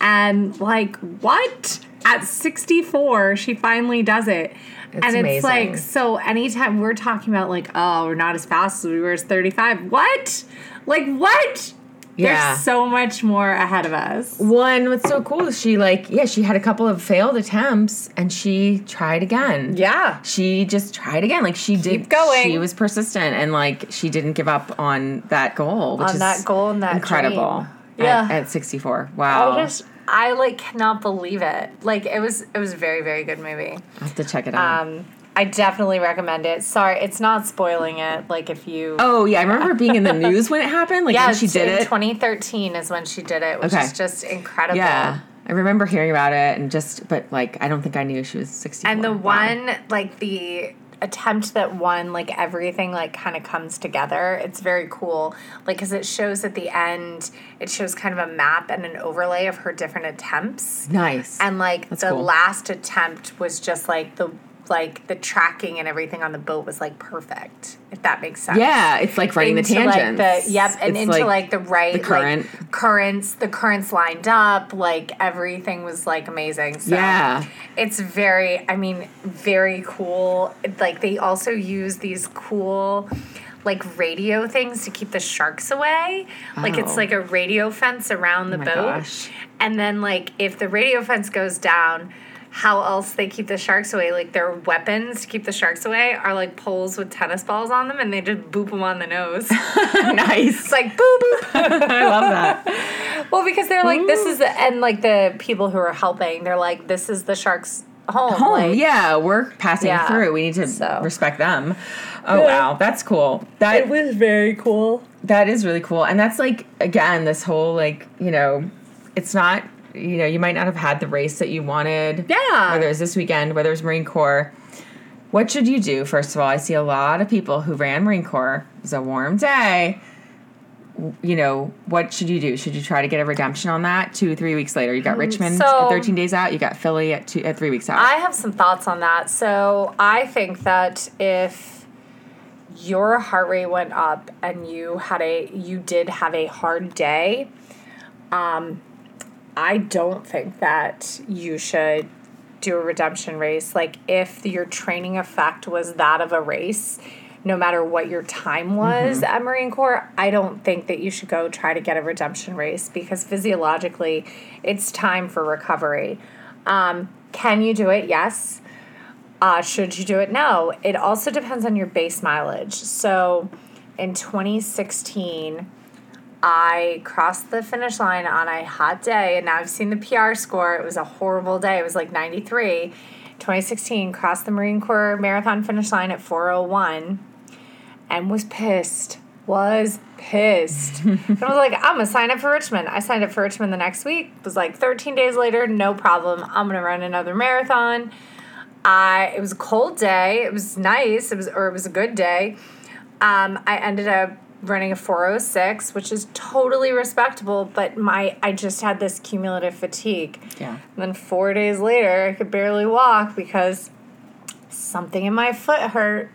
And like, what? At 64, she finally does it. and it's amazing. like, so anytime we're talking about like, oh, we're not as fast as we were as 35. What? Like, what? Yeah. There's so much more ahead of us. One, what's so cool is she like, yeah, she had a couple of failed attempts and she tried again. Yeah. She just tried again. Like she did Keep going. She was persistent and like she didn't give up on that goal, which On is that goal and that incredible. dream. At, Yeah. at 64. Wow. I like cannot believe it. Like it was it was a very very good movie. I have to check it out. Um I definitely recommend it. Sorry, it's not spoiling it. Like if you oh yeah, I remember being in the news when it happened. Like yeah, when she did it. 2013 is when she did it, which Okay. is just incredible. yeah. I remember hearing about it and just, but like, I don't think I knew she was 64. And the Wow. one like the attempt that one like everything like kind of comes together it's very cool like because it shows at the end it shows kind of a map and an overlay of her different attempts Nice. and like That's the cool. last attempt was just like the like the tracking and everything on the boat was like perfect if that makes sense yeah, it's like the Into, tangents. like the yep and It's into like, the right the current. like, currents the currents lined up like everything was like amazing so Yeah. it's very i mean very cool like they also use these cool like radio things to keep the sharks away like it's Oh. like a radio fence around oh the my boat gosh. and then like if the radio fence goes down how else they keep the sharks away like their weapons to keep the sharks away are like poles with tennis balls on them and they just boop them on the nose nice. it's like boop boop I love that. well because they're like this is the and like the people who are helping they're like this is the sharks home, home. like, yeah, we're passing Yeah. through. We need to So. respect them. Oh wow, that's cool. That was very cool that is really cool, and that's like again this whole like you know, it's not you know you might not have had the race that you wanted. Yeah. Whether it's this weekend, whether it's Marine Corps. What should you do? First of all, I see a lot of people who ran Marine Corps. It was a warm day. You know, what should you do? Should you try to get a redemption on that? Two, three weeks later, you got Richmond so- at 13 days out. You got Philly at two, at three weeks out. I have some thoughts on that. So I think that if your heart rate went up and you had a you did have a hard day, um, I don't think that you should do a redemption race. Like if your training effect was that of a race, no matter what your time was at Marine Corps, I don't think that you should go try to get a redemption race because physiologically it's time for recovery. Um, can you do it? Yes. Uh, should you do it? No. It also depends on your base mileage. So in 2016, I crossed the finish line on a hot day, and now I've seen the PR score. It was a horrible day. It was like 93. 2016, crossed the Marine Corps marathon finish line at 401 and was pissed. Was pissed. and I was like, I'm gonna sign up for Richmond. I signed up for Richmond the next week. It was like 13 days later, no problem. I'm gonna run another marathon. I it was a cold day. It was nice. It was or it was a good day. Um, I ended up running a 406, which is totally respectable, but my I just had this cumulative fatigue. Yeah. And then four days later, I could barely walk because something in my foot hurt.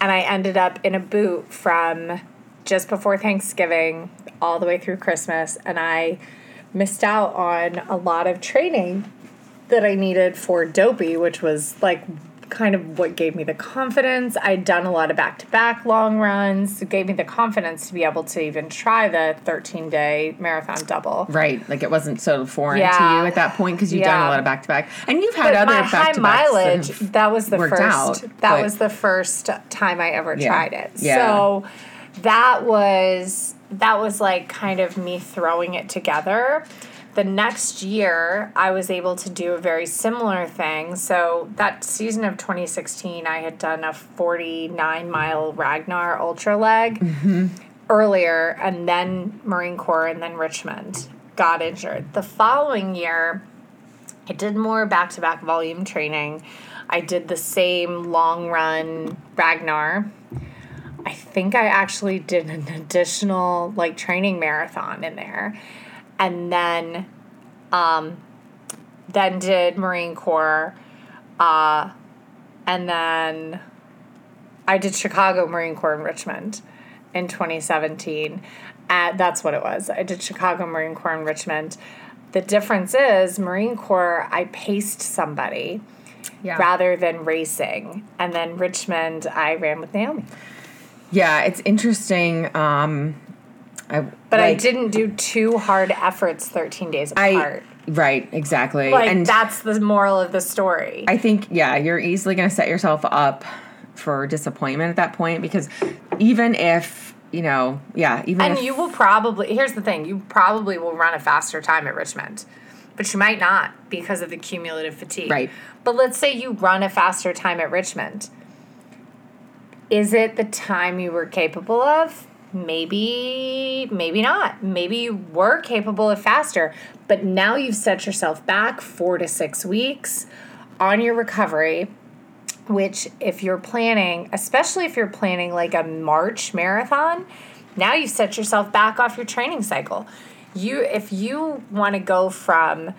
And I ended up in a boot from just before Thanksgiving all the way through Christmas. And I missed out on a lot of training that I needed for Dopey, which was like kind of what gave me the confidence. I'd done a lot of back to back long runs. It gave me the confidence to be able to even try the 13 day marathon double. Right. Like it wasn't so foreign to you at that point because you've done a lot of back to back. And you've had But other back high to mileage, backs. that was the first out, that but- was the first time I ever Yeah. tried it. Yeah. So that was that was like kind of me throwing it together. The next year, I was able to do a very similar thing. So that season of 2016, I had done a 49 mile Ragnar ultra leg Mm-hmm. earlier, and then Marine Corps, and then Richmond. Got injured. The following year, I did more back to back volume training. I did the same long run Ragnar. I think I actually did an additional like training marathon in there. And then um then did Marine Corps uh and then I did Chicago Marine Corps in Richmond in 2017. Uh, that's what it was. I did Chicago Marine Corps in Richmond. The difference is Marine Corps, I paced somebody Yeah. rather than racing. And then Richmond, I ran with Naomi. Yeah, it's interesting. Um, I, But I didn't do two hard efforts 13 days I apart. right exactly, like, and that's the moral of the story. I think yeah, you're easily going to set yourself up for disappointment at that point because even if you know, yeah, even and if, you will probably, here's the thing you probably will run a faster time at Richmond, but you might not because of the cumulative fatigue. Right. But let's say you run a faster time at Richmond. Is it the time you were capable of? Maybe, maybe not. Maybe you were capable of faster, but now you've set yourself back four to six weeks on your recovery. Which, if you're planning, especially if you're planning like a March marathon, now you've set yourself back off your training cycle. You, if you want to go from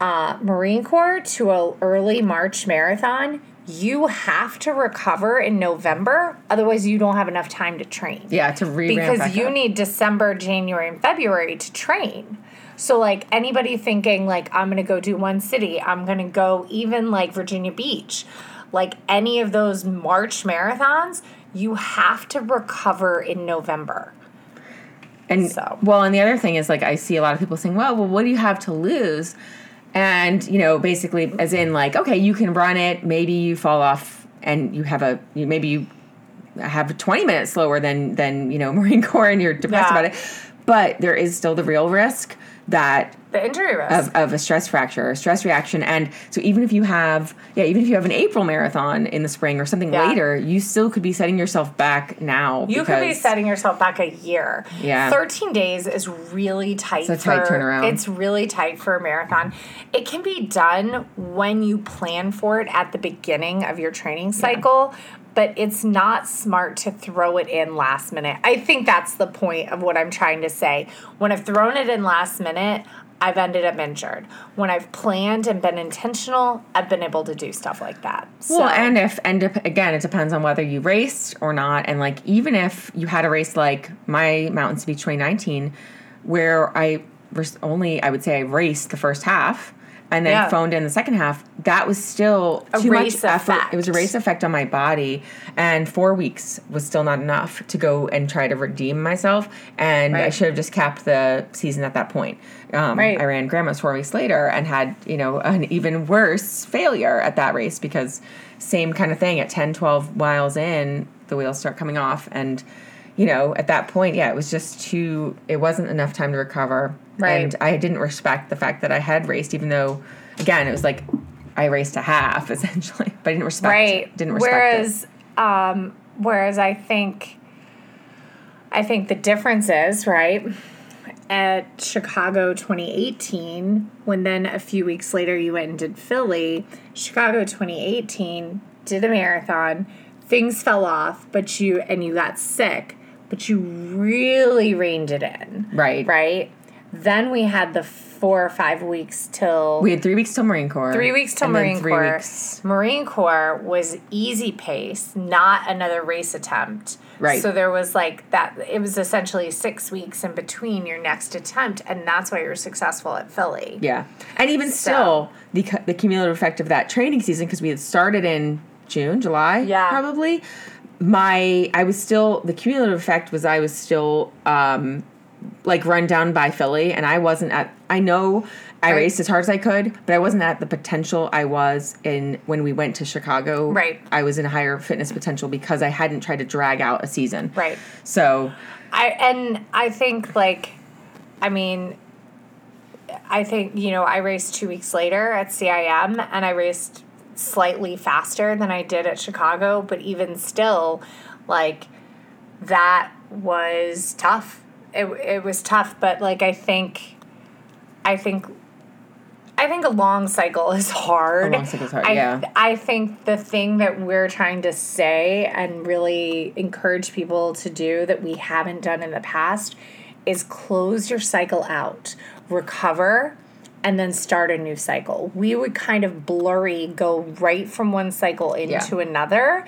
uh, Marine Corps to a early March marathon, you have to recover in November. Otherwise, you don't have enough time to train. yeah to re because you need December, January, and February to train. So, like anybody thinking like I'm gonna go do one city, I'm gonna go even like Virginia Beach, like any of those March marathons, you have to recover in November. And So. well, and the other thing is like I see a lot of people saying, "Well, well, what do you have to lose?" And you know, basically, as in like, okay, you can run it. Maybe you fall off, and you have a you, maybe you have twenty minutes slower than than you know Marine Corps, and you're depressed Yeah. about it. But there is still the real risk that The injury risk. of, of a stress fracture, a stress reaction. And so even if you have, yeah, even if you have an April marathon in the spring or something Yeah. later, you still could be setting yourself back now. You could be setting yourself back a year. Yeah. 13 days is really tight It's a tight for turnaround. It's really tight for a marathon. It can be done when you plan for it at the beginning of your training cycle, but it's not smart to throw it in last minute. I think that's the point of what I'm trying to say. When I've thrown it in last minute, I've ended up injured. When I've planned and been intentional, I've been able to do stuff like that. So, Well, and if and dep- again, it depends on whether you raced or not. And like, even if you had a race like my Mountain Speed 2019, where I only, I would say, I raced the first half and then Yeah. phoned in the second half. That was still A too race much effort. effect. It was a race effect on my body, and four weeks was still not enough to go and try to redeem myself. And I should have just capped the season at that point. Um, Right. I ran grandma's four weeks later and had you know an even worse failure at that race because same kind of thing at 10 12 miles in the wheels start coming off and you know at that point yeah it was just too it wasn't enough time to recover Right. and i didn't respect the fact that i had raced even though again it was like i raced a half essentially but i didn't respect right didn't respect it. whereas um whereas i think i think the difference is right at chicago 2018 when then a few weeks later you went and did philly chicago 2018 did a marathon things fell off but you and you got sick but you really reined it in Right. right Then we had the four or five weeks till We had three weeks till Marine Corps. Three weeks till Marine Corps. weeks- Marine Corps was easy pace, not another race attempt. Right. So there was like that. It was essentially six weeks in between your next attempt, and that's why you're successful at Philly. Yeah, and even still, the the cumulative effect of that training season because we had started in June, July, Yeah. probably. My I was still the cumulative effect was I was still um, like run down by Philly, and I wasn't at. I know I Right. raced as hard as I could, but I wasn't at the potential I was in when we went to Chicago. Right. I was in a higher fitness potential because I hadn't tried to drag out a season. Right. So I and I think like, I mean, I think you know I raced two weeks later at CIM, and I raced slightly faster than I did at Chicago, but even still, like that was tough. It it was tough, but like I think, I think. I think a long cycle is hard. A long cycle is hard, I, yeah. I think the thing that we're trying to say and really encourage people to do that we haven't done in the past is close your cycle out, recover, and then start a new cycle. We would kind of blurry go right from one cycle into another.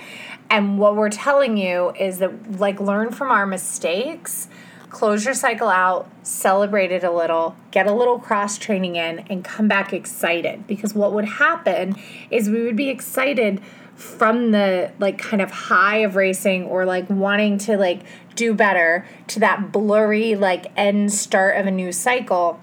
And what we're telling you is that, like, learn from our mistakes close your cycle out, celebrate it a little, get a little cross training in, and come back excited. Because what would happen is we would be excited from the like kind of high of racing or like wanting to like do better to that blurry like end start of a new cycle.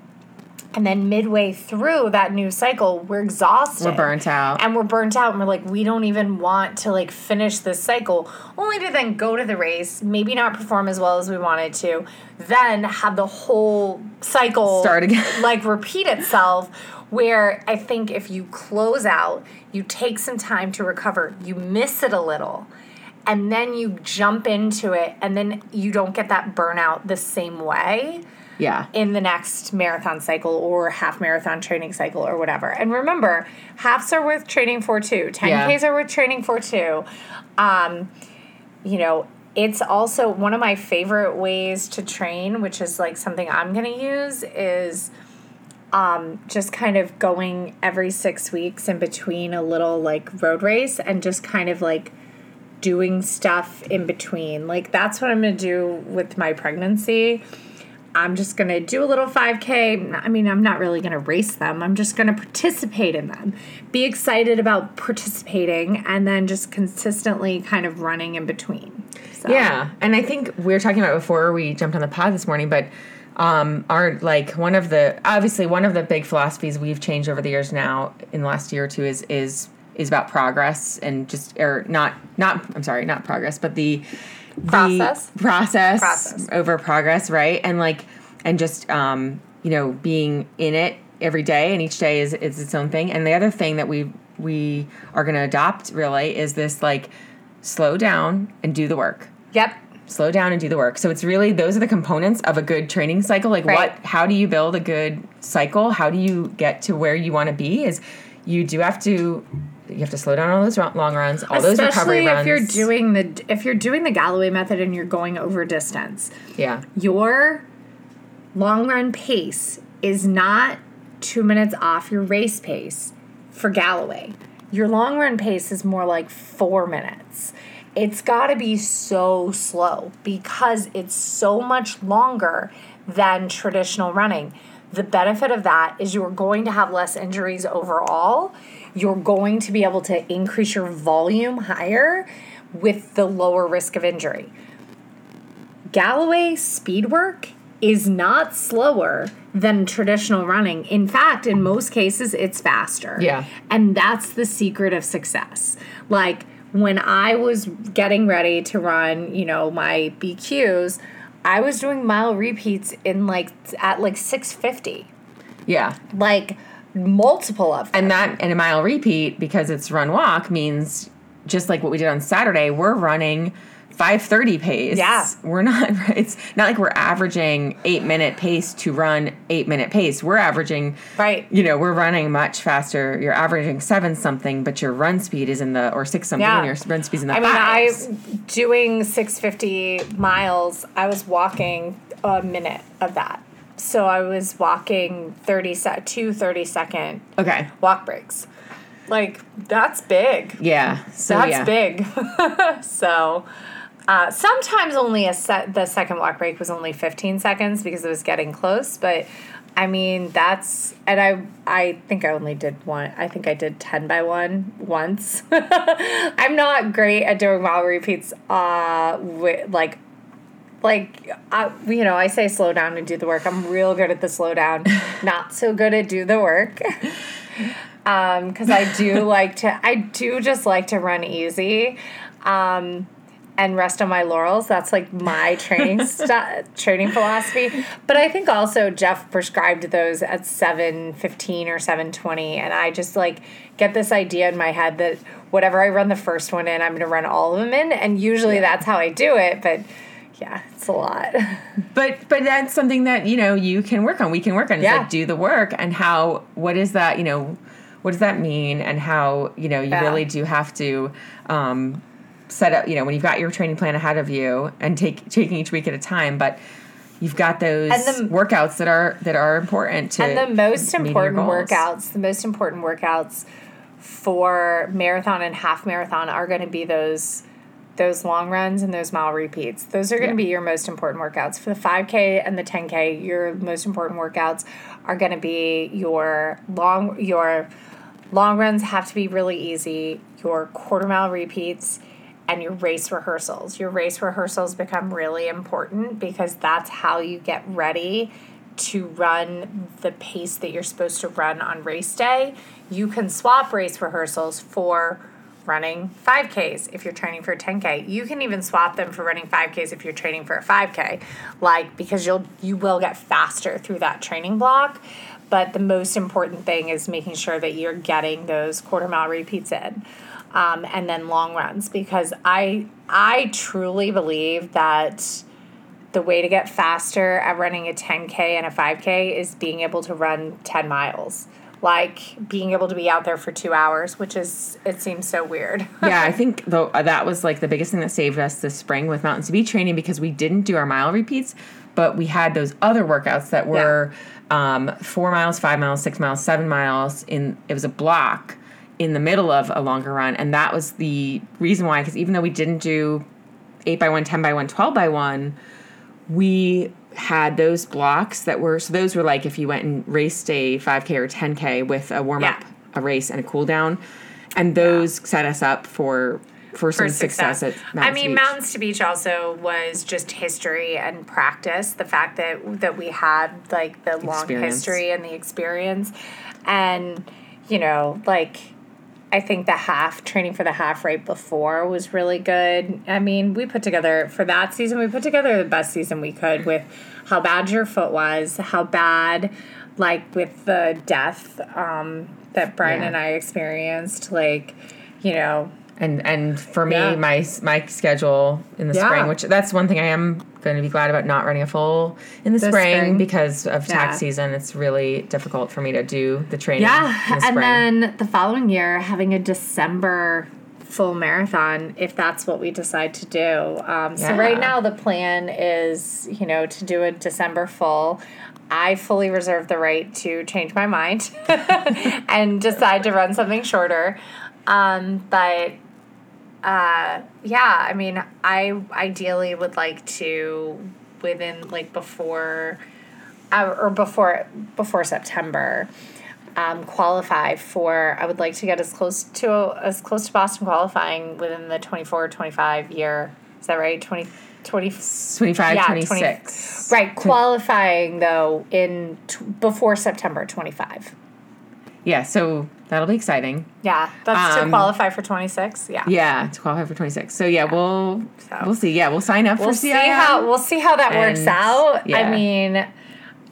And then midway through that new cycle, we're exhausted. We're burnt out. And we're burnt out and we're like, we don't even want to like finish this cycle, only to then go to the race, maybe not perform as well as we wanted to, then have the whole cycle Start again. like repeat itself. Where I think if you close out, you take some time to recover, you miss it a little, and then you jump into it, and then you don't get that burnout the same way yeah, in the next marathon cycle or half marathon training cycle or whatever. And remember, halves are worth training for too. 10Ks are worth training for too. Um, you know, it's also one of my favorite ways to train, which is like something I'm going to use, is um, just kind of going every six weeks in between a little like road race and just kind of like doing stuff in between. Like that's what I'm going to do with my pregnancy. I'm just going to do a little 5K. I mean, I'm not really going to race them. I'm just going to participate in them. Be excited about participating and then just consistently kind of running in between. So, Yeah, and I think we were talking about before we jumped on the pod this morning, but um, our like one of the obviously one of the big philosophies we've changed over the years now in the last year or two is is is about progress and just or not not I'm sorry not progress but the the Process? process, Process. over progress right and like and just um, you know being in it every day and each day is is its own thing and the other thing that we we are going to adopt really is this like slow down and do the work Yep. slow down and do the work. So it's really those are the components of a good training cycle. Like Right. what how do you build a good cycle? How do you get to where you want to be is you do have to you have to slow down all those long runs, all those recovery Especially runs. if you're doing the if you're doing the Galloway method and you're going over distance. yeah. your long run pace is not two minutes off your race pace for Galloway. Your long run pace is more like four minutes. It's got to be so slow because it's so much longer than traditional running. The benefit of that is you're going to have less injuries overall. You're going to be able to increase your volume higher with the lower risk of injury. Galloway speed work is not slower than traditional running. In fact, in most cases, it's faster. Yeah. And that's the secret of success. Like when I was getting ready to run, you know, my BQs, I was doing mile repeats in like at like 650. Yeah. Like multiple of them. And that and a mile repeat because it's run walk means just like what we did on Saturday, we're running 530 pace. Yeah. We're not it's not like we're averaging 8 minute pace to run 8 minute pace. We're averaging Right. You know, we're running much faster. You're averaging 7 something, but your run speed is in the or 6 something Yeah. and your run speed is in the I mean, I fives. doing 650 miles, I was walking a minute of that. So I was walking 30 sec, two 30 second Okay. walk breaks. Like, that's big. Yeah. So That's yeah. big. so, uh, sometimes only a set. The second walk break was only 15 seconds because it was getting close. But I mean, that's and I I think I only did one. I think I did 10 by one once. I'm not great at doing mile repeats. Uh, with, like. Like, I, you know, I say slow down and do the work. I'm real good at the slow down, not so good at do the work. um because i do like to i do just like to run easy um and rest on my laurels that's like my training training philosophy but i think also jeff prescribed those at 715 or 720 and i just like get this idea in my head that whatever i run the first one in i'm going to run all of them in and usually that's how i do it but yeah it's a lot But but that's something that you know you can work on. We can work on. It's Yeah. like do the work and how. What is that? You know, what does that mean? And how you know you Yeah. really do have to. Um, set up you know when you've got your training plan ahead of you and take taking each week at a time but you've got those the- workouts that are that are important to and the most important workouts the most important workouts for marathon and half marathon are going to be those those long runs and those mile repeats those are going to Yeah. be your most important workouts. For the 5k and the 10k your most important workouts are going to be your long your long runs have to be really easy your quarter mile repeats and your race rehearsals. Your race rehearsals become really important because that's how you get ready to run the pace that you're supposed to run on race day. You can swap race rehearsals for running 5Ks if you're training for a 10K. You can even swap them for running 5Ks if you're training for a 5K. Like because you'll you will get faster through that training block. But the most important thing is making sure that you're getting those quarter mile repeats in. Um, and then long runs because I I truly believe that the way to get faster at running a 10K and a 5K is being able to run 10 miles. Like being able to be out there for two hours, which is, it seems so weird. yeah, I think though uh, that was like the biggest thing that saved us this spring with Mountain to Beach training because we didn't do our mile repeats, but we had those other workouts that were um, four miles, five miles, six miles, seven miles. In it was a block in the middle of a longer run, and that was the reason why. Because even though we didn't do eight by one, 10 by one, 12 by one, we had those blocks that were so those were like if you went and raced a 5k or 10k with a warm up Yeah. a race and a cool down and those set us up for for some for success, at Mountains I mean, Beach. Mountains to Beach also was just history and practice. The fact that that we had like the long history and the experience, and you know, like I think the half training for the half right before was really good. I mean, we put together for that season. We put together the best season we could with how bad your foot was, how bad, like with the death um, that Brian Yeah. and I experienced. Like, you know, and and for me Yeah. my my schedule in the Yeah. spring which that's one thing i am going to be glad about not running a full in the This spring, spring. because of tax Yeah. season it's really difficult for me to do the training Yeah, in the and then the following year having a December full marathon if that's what we decide to do. Um, So right now the plan is you know to do a December full. I fully reserve the right to change my mind and decide to run something shorter. Um, but uh, yeah, I mean, I ideally would like to within like before uh, or before before September um, qualify for I would like to get as close to as close to Boston qualifying within the 24 25 year. Is that right? 20 20 25 yeah, 20 right qualifying though in t- before September 25 yeah so that'll be exciting yeah that's to Um, qualify for 26 yeah yeah to qualify for 26 so yeah, we'll So- we'll see yeah we'll sign up we'll for see CIM. how we'll see how that works out. yeah. I mean,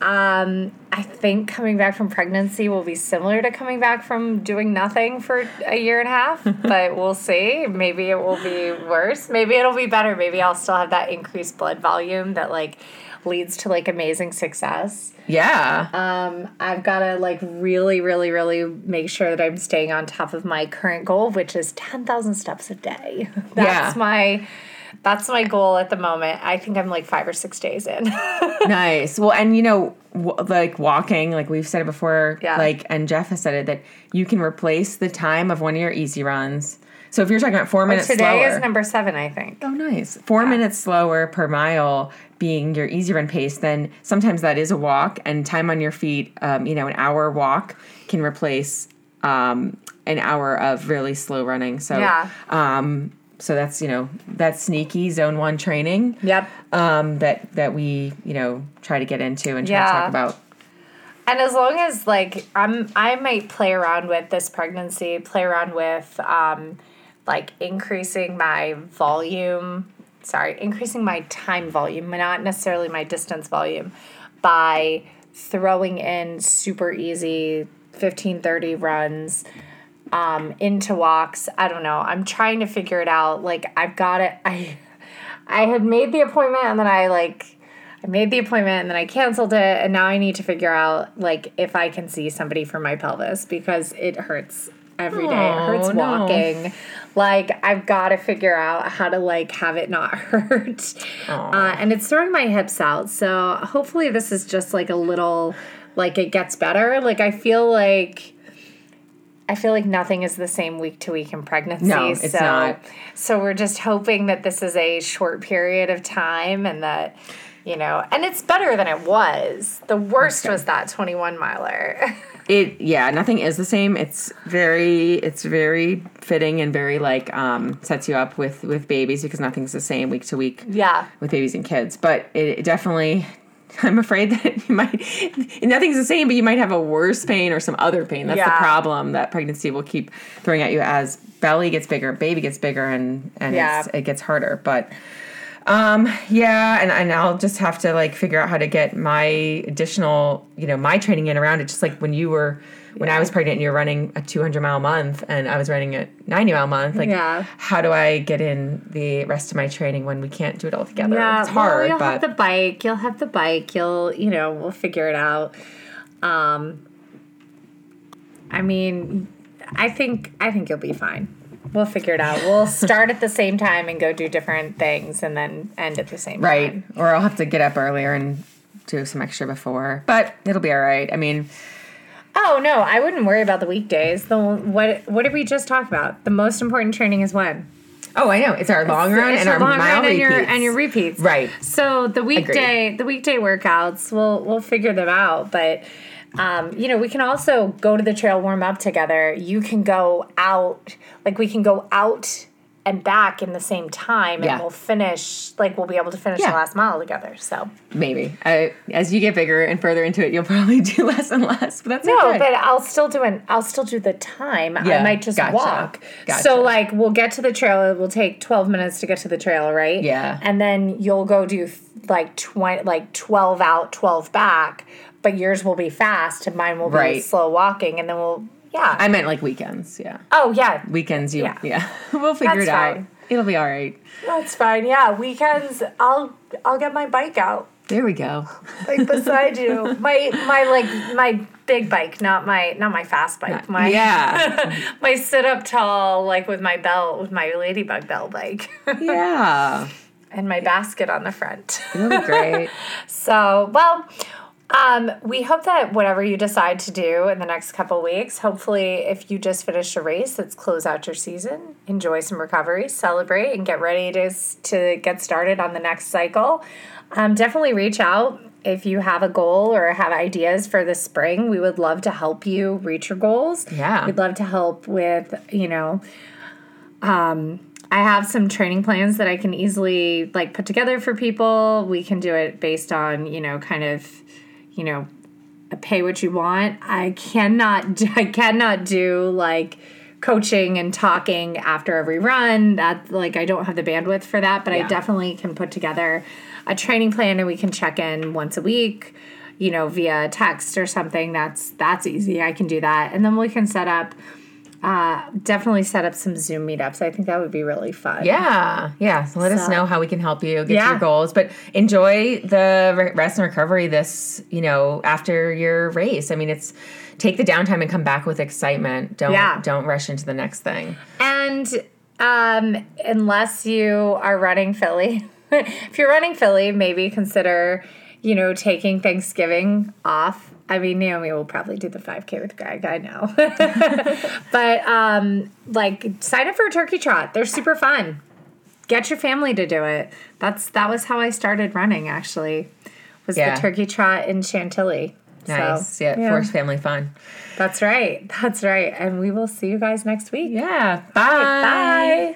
um, I think coming back from pregnancy will be similar to coming back from doing nothing for a year and a half, but we'll see. Maybe it will be worse. Maybe it'll be better. Maybe I'll still have that increased blood volume that like leads to like amazing success. yeah Um, I've got to like really, really, really make sure that I'm staying on top of my current goal, which is 10,000 steps a day. That's Yeah. my, that's my goal at the moment. I think I'm like five or six days in. nice. Well, and you know, w- like walking, like we've said it before, Yeah. like, and Jeff has said it that you can replace the time of one of your easy runs. So if you're talking about four minutes Today slower, is number seven, I think. Oh, nice. Four minutes slower per mile being your easy run pace, then sometimes that is a walk, and time on your feet, um, you know, an hour walk can replace um, an hour of really slow running. So, Yeah. um, so that's, you know, that's sneaky zone one training Yep. um, that, that we, you know, try to get into and try to talk about. And as long as like I'm, I might play around with this pregnancy, play around with um, like increasing my volume. Sorry, increasing my time volume, not necessarily my distance volume, by throwing in super easy 15, 30 runs um, into walks. I don't know. I'm trying to figure it out. Like I've got it. I I had made the appointment and then I like I made the appointment and then I canceled it and now I need to figure out like if I can see somebody for my pelvis because it hurts every day. it Oh, hurts no. walking. Like I've got to figure out how to like have it not hurt. Uh, and it's throwing my hips out. So hopefully this is just like a little like it gets better. Like I feel like I feel like nothing is the same week to week in pregnancy. No, it's so, not. So we're just hoping that this is a short period of time and that, you know, and it's better than it was. The worst was that 21 miler. It yeah, nothing is the same. It's very it's very fitting and very like um sets you up with with babies because nothing's the same week to week. yeah. with babies and kids, but it, it definitely. I'm afraid that you might nothing's the same, but you might have a worse pain or some other pain. That's the problem that pregnancy will keep throwing at you as belly gets bigger, baby gets bigger, and and Yeah. it gets harder. But um, yeah, and and I'll just have to like figure out how to get my additional, you know, my training in around it. Just like when you were. When I was pregnant and you're running a 200 mile month and I was running a 90 mile month, like, Yeah. how do I get in the rest of my training when we can't do it all together? Yeah, it's hard, well, you'll but have the bike. You'll have the bike. You'll, you know, we'll figure it out. Um, I mean, I think I think you'll be fine. We'll figure it out. We'll start at the same time and go do different things, and then end at the same right. time. Right. Or I'll have to get up earlier and do some extra before, but it'll be all right. I mean, Oh no, I wouldn't worry about the weekdays. The what what did we just talk about? The most important training is when oh, I know it's our long run It's and our long mile and your and your repeats. Right. So the weekday the weekday workouts, we'll we'll figure them out. But um, you know, we can also go to the trail warm up together. You can go out, like we can go out and back in the same time, and Yeah. we'll finish. Like we'll be able to finish Yeah. the last mile together. So Maybe I, as you get bigger and further into it, you'll probably do less and less. But that's no, okay. but I'll still do an. I'll still do the time. Yeah. I might just gotcha. walk. Gotcha. So like we'll get to the trail. It will take twelve minutes to get to the trail, right? Yeah. And then you'll go do like twenty, like twelve out, twelve back. But yours will be fast, and mine will be Right. slow walking, and then we'll yeah. I meant like weekends. Yeah, oh yeah, weekends. You Yeah. yeah, we'll figure That's it out. fine. It'll be all right. that's fine. Yeah, weekends. I'll I'll get my bike out. There we go. like beside you. My my like my big bike, not my not my fast bike. My yeah, my sit up tall, like with my belt, with my ladybug bell bike, yeah. and my basket on the front. It'll be great. So, well, um, we hope that whatever you decide to do in the next couple weeks, hopefully, if you just finished a race, let's close out your season, enjoy some recovery, celebrate, and get ready to to get started on the next cycle. Um, definitely reach out if you have a goal or have ideas for the spring. We would love to help you reach your goals. Yeah. we'd love to help with you know I have some training plans that I can easily like put together for people. We can do it based on, you know, kind of, you know, pay what you want. I cannot do, I cannot do like coaching and talking after every run. That like I don't have the bandwidth for that, but I definitely can put together a training plan and we can check in once a week, you know, via text or something. That's that's easy. I can do that. And then we can set up uh, definitely set up some Zoom meetups. I think that would be really fun. Yeah, yeah. So let us know how we can help you get to Yeah. your goals, but enjoy the rest and recovery. This, you know, after your race. I mean, it's take the downtime and come back with excitement. Don't Yeah. don't rush into the next thing. And um, unless you are running Philly. if you're running Philly, maybe consider, you know, taking Thanksgiving off. I mean, Naomi will probably do the 5K with Greg, I know. but um, like sign up for a turkey trot. They're super fun. Get your family to do it. That's that was how I started running actually. Was Yeah. the turkey trot in Chantilly. Nice. So, yeah, Force family fun. That's right. That's right. And we will see you guys next week. Yeah. Bye. Bye.